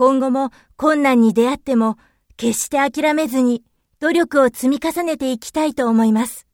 今後も困難に出会っても決して諦めずに努力を積み重ねていきたいと思います。